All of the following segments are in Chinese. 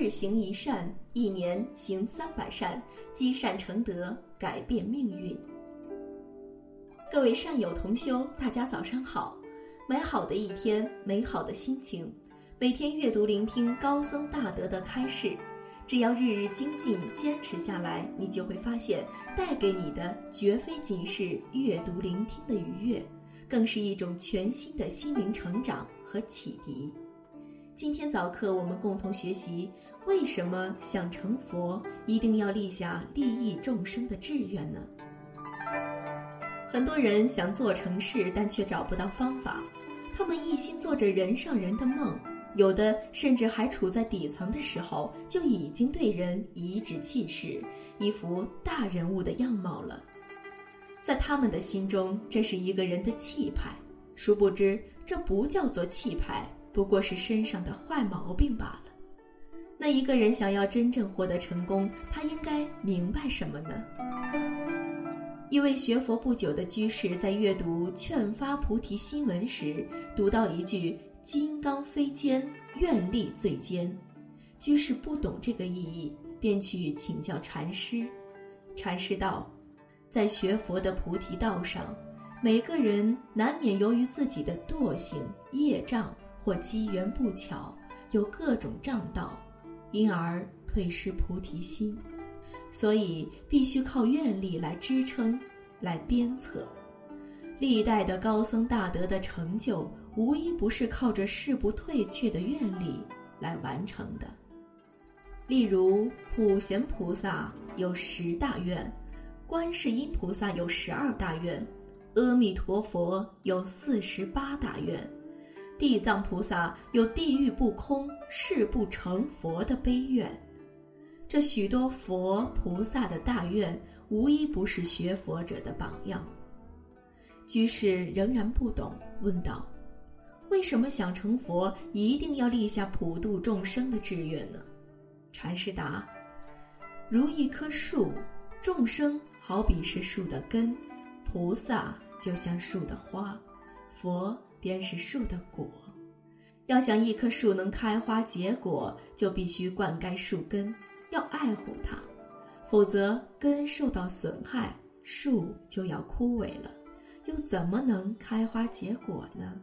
日行一善，一年行三百善，积善成德，改变命运。各位善友同修，大家早上好！美好的一天，美好的心情，每天阅读聆听高僧大德的开示，只要日日精进，坚持下来，你就会发现，带给你的绝非仅是阅读聆听的愉悦，更是一种全新的心灵成长和启迪。今天早课，我们共同学习：为什么想成佛，一定要立下利益众生的志愿呢？很多人想做成事，但却找不到方法。他们一心做着人上人的梦，有的甚至还处在底层的时候，就已经对人颐指气使，一副大人物的样貌了。在他们的心中，这是一个人的气派。殊不知，这不叫做气派，不过是身上的坏毛病罢了。那一个人想要真正获得成功，他应该明白什么呢？一位学佛不久的居士在阅读《劝发菩提心文》时，读到一句“金刚非坚，愿力最坚”。居士不懂这个意义，便去请教禅师。禅师道：“在学佛的菩提道上，每个人难免由于自己的惰性、业障或机缘不巧，有各种障道，因而退失菩提心。”所以必须靠愿力来支撑，来鞭策。历代的高僧大德的成就，无一不是靠着誓不退却的愿力来完成的。例如，普贤菩萨有十大愿，观世音菩萨有十二大愿，阿弥陀佛有四十八大愿，地藏菩萨有地狱不空、誓不成佛的悲愿。这许多佛菩萨的大愿，无一不是学佛者的榜样。居士仍然不懂，问道：“为什么想成佛，一定要立下普度众生的志愿呢？”禅师答：“如一棵树，众生好比是树的根，菩萨就像树的花，佛便是树的果。要想一棵树能开花结果，就必须灌溉树根。”要爱护它，否则根受到损害，树就要枯萎了，又怎么能开花结果呢？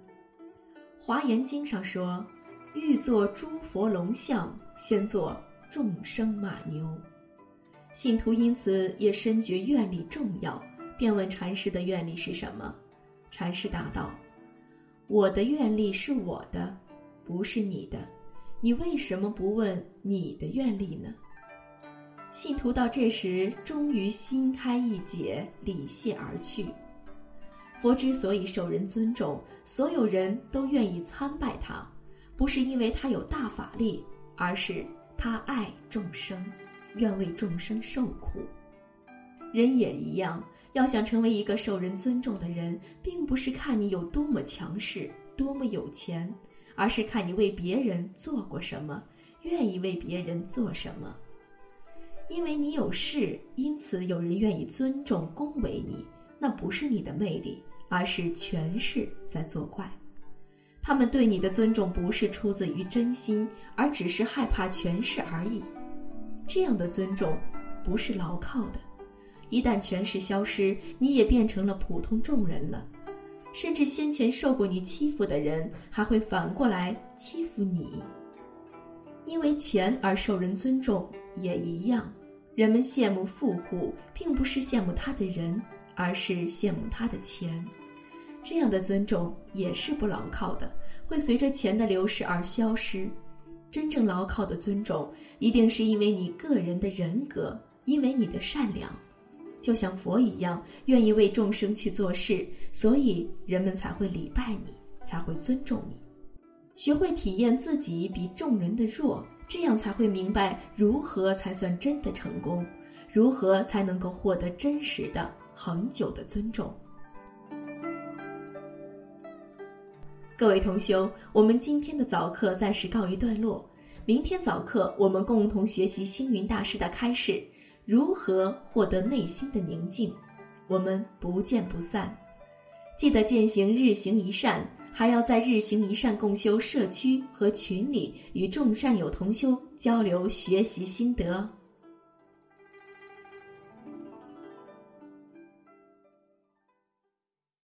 《华严经》上说：“欲做诸佛龙像，先做众生马牛。”信徒因此也深觉愿力重要，便问禅师的愿力是什么。禅师答道：“我的愿力是我的，不是你的。你为什么不问你的愿力呢？”信徒到这时终于心开意解，礼谢而去。佛之所以受人尊重，所有人都愿意参拜他，不是因为他有大法力，而是他爱众生，愿为众生受苦。人也一样，要想成为一个受人尊重的人，并不是看你有多么强势、多么有钱，而是看你为别人做过什么，愿意为别人做什么。因为你有势，因此有人愿意尊重、恭维你，那不是你的魅力，而是权势在作怪。他们对你的尊重不是出自于真心，而只是害怕权势而已。这样的尊重不是牢靠的。一旦权势消失，你也变成了普通众人了，甚至先前受过你欺负的人还会反过来欺负你。因为钱而受人尊重也一样。人们羡慕富户，并不是羡慕他的人，而是羡慕他的钱。这样的尊重也是不牢靠的，会随着钱的流失而消失。真正牢靠的尊重，一定是因为你个人的人格，因为你的善良，就像佛一样，愿意为众生去做事，所以人们才会礼拜你，才会尊重你。学会体验自己比众人的弱。这样才会明白如何才算真的成功，如何才能够获得真实的、恒久的尊重。各位同修，我们今天的早课暂时告一段落，明天早课我们共同学习星云大师的开示，如何获得内心的宁静。我们不见不散。记得践行日行一善，还要在日行一善共修社区和群里与众善友同修交流学习心得。